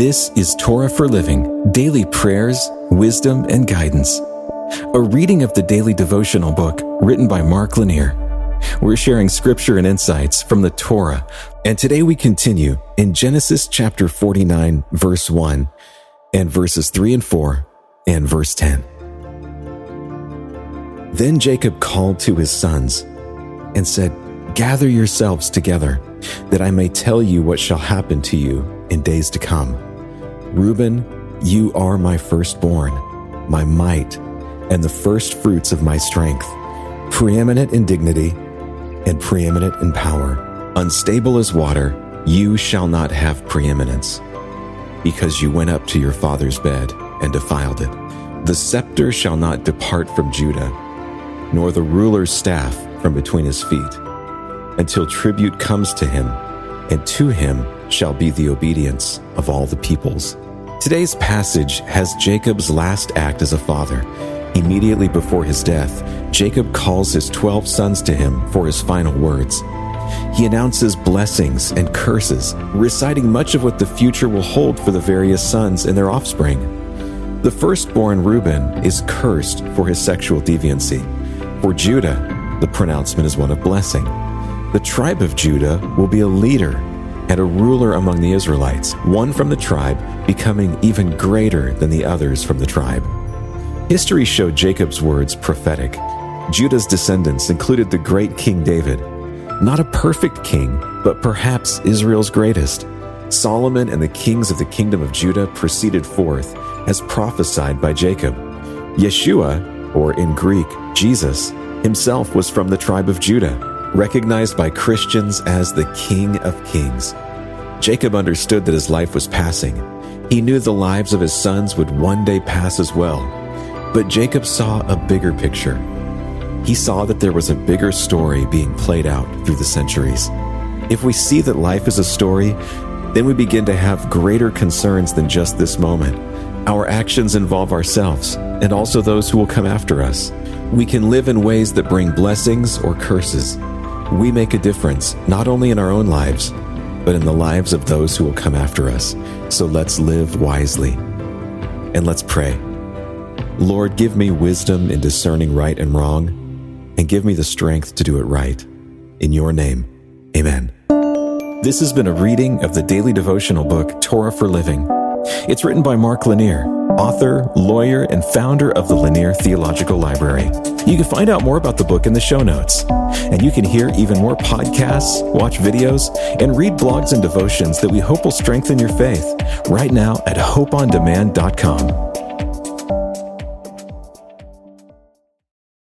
This is Torah for Living Daily Prayers, Wisdom, and Guidance. A reading of the daily devotional book written by Mark Lanier. We're sharing scripture and insights from the Torah, and today we continue in Genesis chapter 49, verse 1, and verses 3 and 4, and verse 10. Then Jacob called to his sons and said, Gather yourselves together, that I may tell you what shall happen to you in days to come. Reuben, you are my firstborn, my might, and the first fruits of my strength, preeminent in dignity and preeminent in power. Unstable as water, you shall not have preeminence, because you went up to your father's bed and defiled it. The scepter shall not depart from Judah, nor the ruler's staff from between his feet, until tribute comes to him, and to him shall be the obedience of all the peoples. Today's passage has Jacob's last act as a father. Immediately before his death, Jacob calls his 12 sons to him for his final words. He announces blessings and curses, reciting much of what the future will hold for the various sons and their offspring. The firstborn Reuben is cursed for his sexual deviancy. For Judah, the pronouncement is one of blessing. The tribe of Judah will be a leader and a ruler among the Israelites, one from the tribe becoming even greater than the others from the tribe. History showed Jacob's words prophetic. Judah's descendants included the great King David, not a perfect king, but perhaps Israel's greatest. Solomon and the kings of the kingdom of Judah proceeded forth as prophesied by Jacob. Yeshua, or in Greek, Jesus, himself was from the tribe of Judah recognized by Christians as the King of Kings. Jacob understood that his life was passing. He knew the lives of his sons would one day pass as well. But Jacob saw a bigger picture. He saw that there was a bigger story being played out through the centuries. If we see that life is a story, then we begin to have greater concerns than just this moment. Our actions involve ourselves and also those who will come after us. We can live in ways that bring blessings or curses we make a difference not only in our own lives, but in the lives of those who will come after us. So let's live wisely. And let's pray. Lord, give me wisdom in discerning right and wrong, and give me the strength to do it right. In your name, amen. This has been a reading of the daily devotional book, Torah for Living. It's written by Mark Lanier, author, lawyer, and founder of the Lanier Theological Library. You can find out more about the book in the show notes. And you can hear even more podcasts, watch videos, and read blogs and devotions that we hope will strengthen your faith right now at hopeondemand.com.